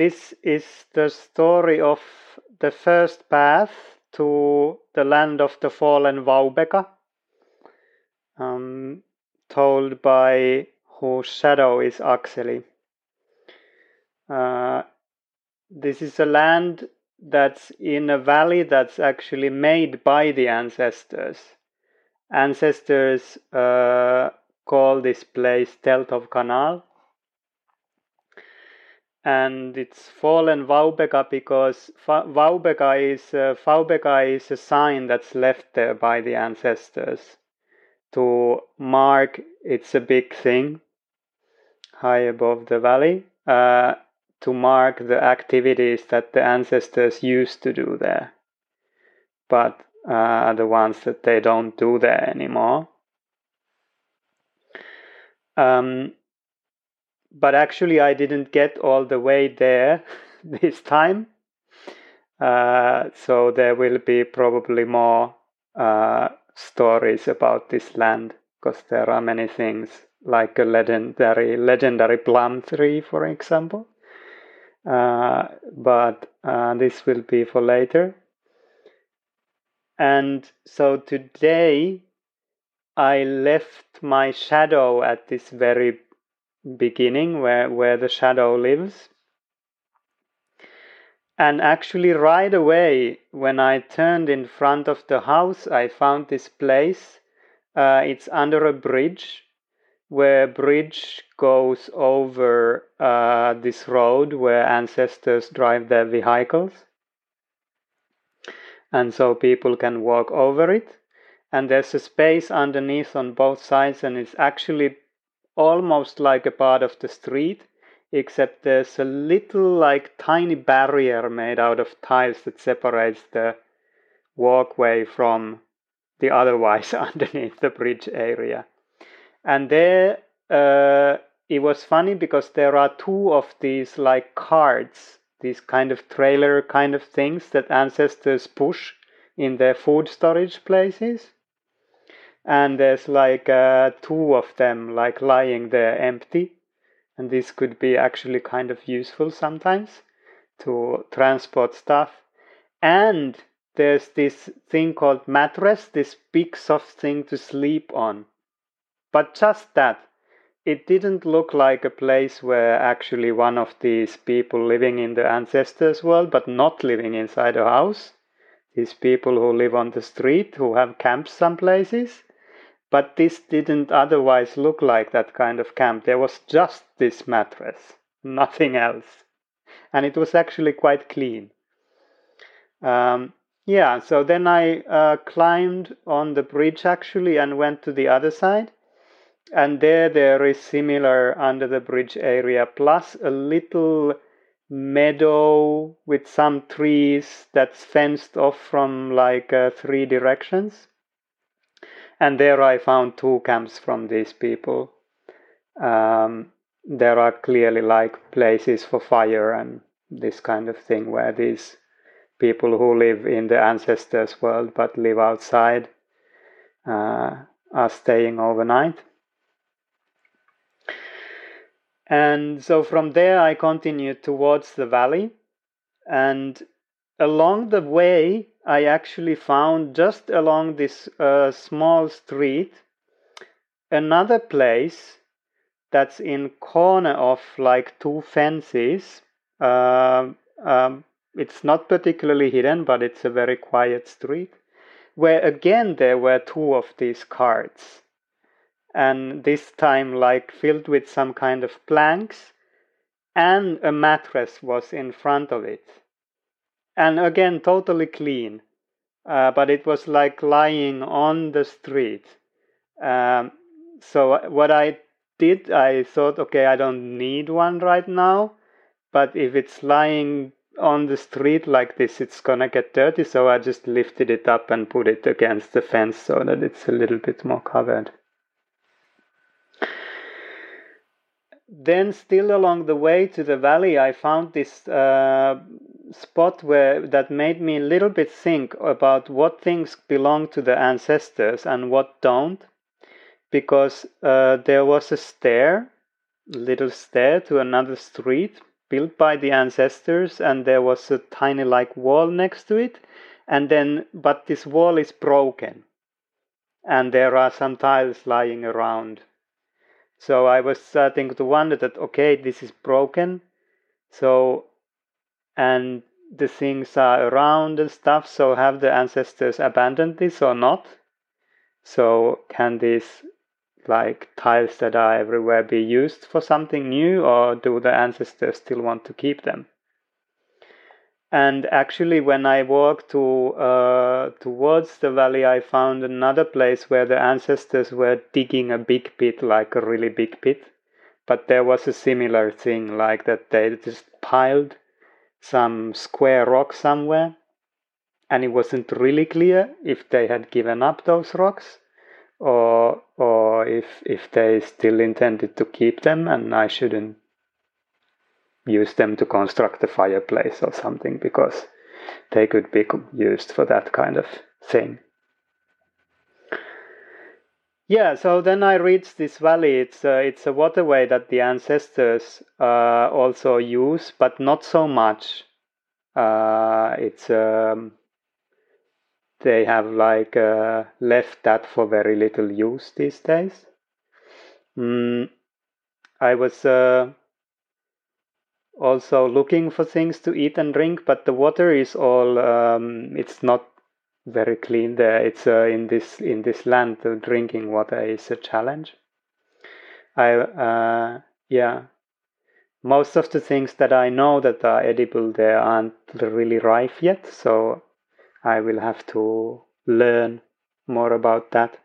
this is the story of the first path to the land of the fallen Vaubeka, um, told by whose shadow is Akseli. Uh, this is a land that's in a valley that's actually made by the ancestors. Ancestors uh, call this place Teltow Canal. And it's fallen Vaubeka because Vaubeka is, uh, Vaubeka is a sign that's left there by the ancestors to mark it's a big thing high above the valley. Uh, to mark the activities that the ancestors used to do there, but uh, the ones that they don't do there anymore. Um, but actually, I didn't get all the way there this time. Uh, so there will be probably more uh, stories about this land because there are many things like a legendary legendary plum tree, for example, uh, but uh, this will be for later. And so today I left my shadow at this very beginning where, where the shadow lives. And actually, right away, when I turned in front of the house, I found this place. Uh, it's under a bridge where bridge goes over uh, this road where ancestors drive their vehicles. And so people can walk over it. And there's a space underneath on both sides, and it's actually almost like a part of the street, except there's a little, like, tiny barrier made out of tiles that separates the walkway from the otherwise underneath the bridge area. And there uh, it was funny because there are two of these like carts these kind of trailer kind of things that ancestors push in their food storage places and there's like uh, two of them like lying there empty. And this could be actually kind of useful sometimes to transport stuff. And there's this thing called mattress this big soft thing to sleep on. But just that, it didn't look like a place where actually one of these people living in the ancestors' world, but not living inside a house, these people who live on the street, who have camps some places. But this didn't otherwise look like that kind of camp. There was just this mattress, nothing else. And it was actually quite clean. Um, yeah, so then I uh, climbed on the bridge actually and went to the other side and there there is similar under the bridge area plus a little meadow with some trees that's fenced off from like uh, three directions and there i found two camps from these people um, there are clearly like places for fire and this kind of thing where these people who live in the ancestors world but live outside uh, are staying overnight and so from there, I continued towards the valley. And along the way, I actually found just along this uh, small street another place that's in corner of like two fences. Uh, um, it's not particularly hidden, but it's a very quiet street where again there were two of these carts and this time like filled with some kind of planks and a mattress was in front of it and again totally clean. Uh, but it was like lying on the street. Um, so what i did i thought okay i don't need one right now. But if it's lying on the street like this it's gonna get dirty. So i just lifted it up and put it against the fence so that it's a little bit more covered then still along the way to the valley i found this uh, spot where that made me a little bit think about what things belong to the ancestors and what don't. Because uh, there was a stair little stair to another street built by the ancestors, and there was a tiny like wall next to it, and then but this wall is broken, and there are some tiles lying around. So I was uh, starting to wonder that okay, this is broken, so and the things are around and stuff. So have the ancestors abandoned this or not? So can these like tiles that are everywhere be used for something new or do the ancestors still want to keep them? And actually, when I walked to uh, towards the valley, I found another place where the ancestors were digging a big pit, like a really big pit. But there was a similar thing, like that they just piled some square rock somewhere, and it wasn't really clear if they had given up those rocks or or if if they still intended to keep them and I shouldn't use them to construct a fireplace or something because they could be used for that kind of thing. Yeah, so then I reached this valley. It's a, it's a waterway that the ancestors uh, also use, but not so much. Uh, it's um, they have like uh, left that for very little use these days. Mm, I was uh, also looking for things to eat and drink, but the water is all um, it's not very clean there. It's uh, in this in this land. The drinking water is a challenge. I uh, yeah. Most of the things that I know that are edible there aren't really ripe yet, so I will have to learn more about that.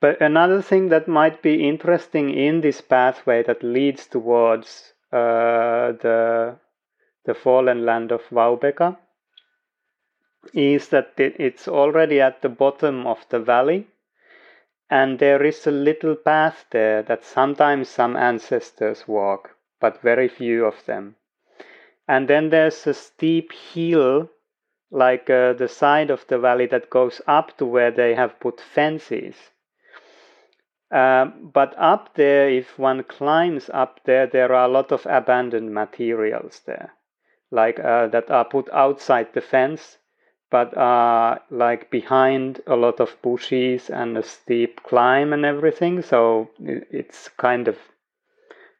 But another thing that might be interesting in this pathway that leads towards uh, the the fallen land of Vaubeka is that it's already at the bottom of the valley and there is a little path there that sometimes some ancestors walk but very few of them. And then there's a steep hill like uh, the side of the valley that goes up to where they have put fences um, but up there if one climbs up there there are a lot of abandoned materials there like uh, that are put outside the fence but uh, like behind a lot of bushes and a steep climb and everything. So it's kind of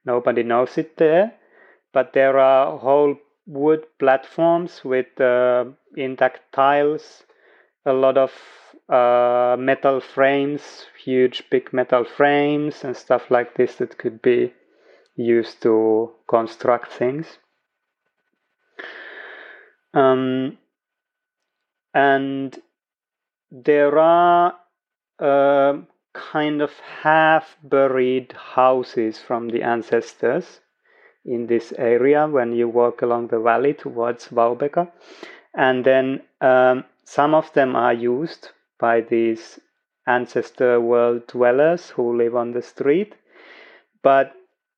nobody knows it there. But there are whole wood platforms with uh, intact tiles, a lot of uh, metal frames, huge big metal frames and stuff like this that could be used to construct things. Um, and there are uh, kind of half buried houses from the ancestors in this area when you walk along the valley towards Vaubeka. And then um, some of them are used by these ancestor world dwellers who live on the street. But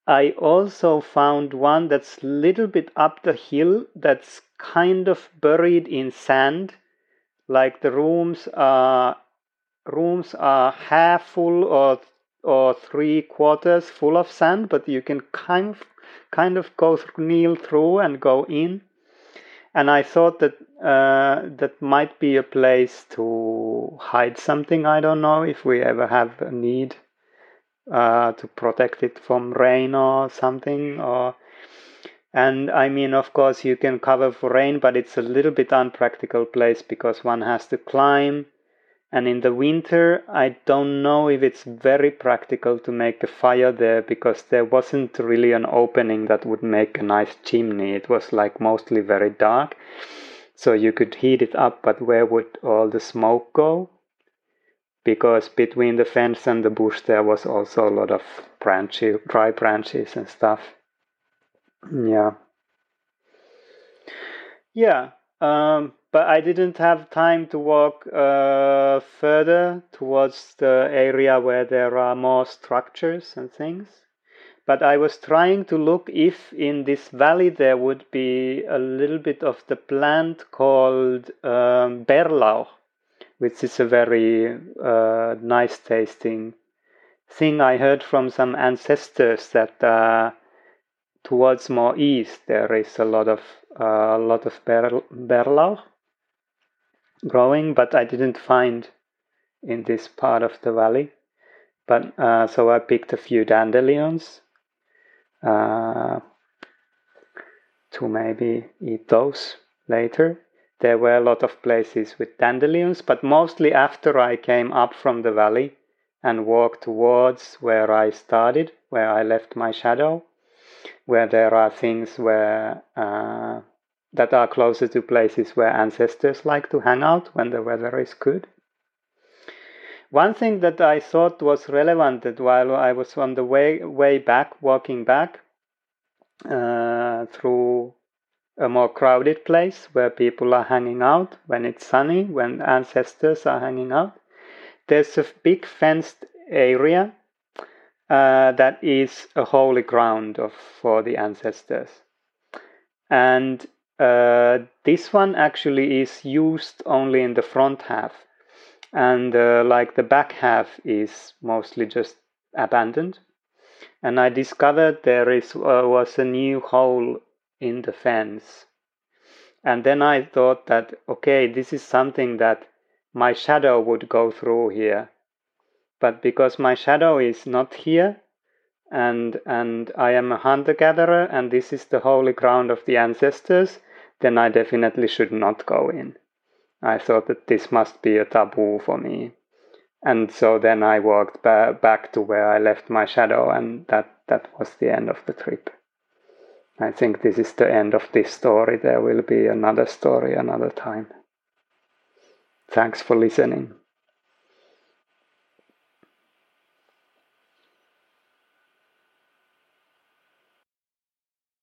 I also found one that's a little bit up the hill that's kind of buried in sand like the rooms are rooms are half full or or three quarters full of sand, but you can kind of kind of go through, kneel through and go in. And I thought that uh, that might be a place to hide something. I don't know if we ever have a need uh, to protect it from rain or something, or and I mean, of course, you can cover for rain, but it's a little bit unpractical place because one has to climb. And in the winter, I don't know if it's very practical to make a fire there because there wasn't really an opening that would make a nice chimney. It was like mostly very dark. So you could heat it up, but where would all the smoke go? Because between the fence and the bush, there was also a lot of branches, dry branches and stuff. Yeah. Yeah. Um, but I didn't have time to walk uh, further towards the area where there are more structures and things. But I was trying to look if in this valley there would be a little bit of the plant called um, Bärlauch, which is a very uh, nice tasting thing. I heard from some ancestors that uh, towards more east, there is a lot of a uh, lot of ber- bärlauch growing, but I didn't find in this part of the valley. But uh, so I picked a few dandelions uh, to maybe eat those later. There were a lot of places with dandelions, but mostly after I came up from the valley and walked towards where I started, where I left my shadow, where there are things where uh, that are closer to places where ancestors like to hang out when the weather is good. One thing that I thought was relevant that while I was on the way way back, walking back uh, through a more crowded place where people are hanging out when it's sunny, when ancestors are hanging out, there's a big fenced area uh, that is a holy ground of, for the ancestors. And uh, this one actually is used only in the front half and uh, like the back half is mostly just abandoned. And i discovered there is uh, was a new hole in the fence. And then i thought that okay this is something that my shadow would go through here. But because my shadow is not here and and i am a hunter gatherer and this is the holy ground of the ancestors then i definitely should not go in I thought that this must be a taboo for me. And so then I walked ba- back to where I left my shadow, and that, that was the end of the trip. I think this is the end of this story. There will be another story another time. Thanks for listening.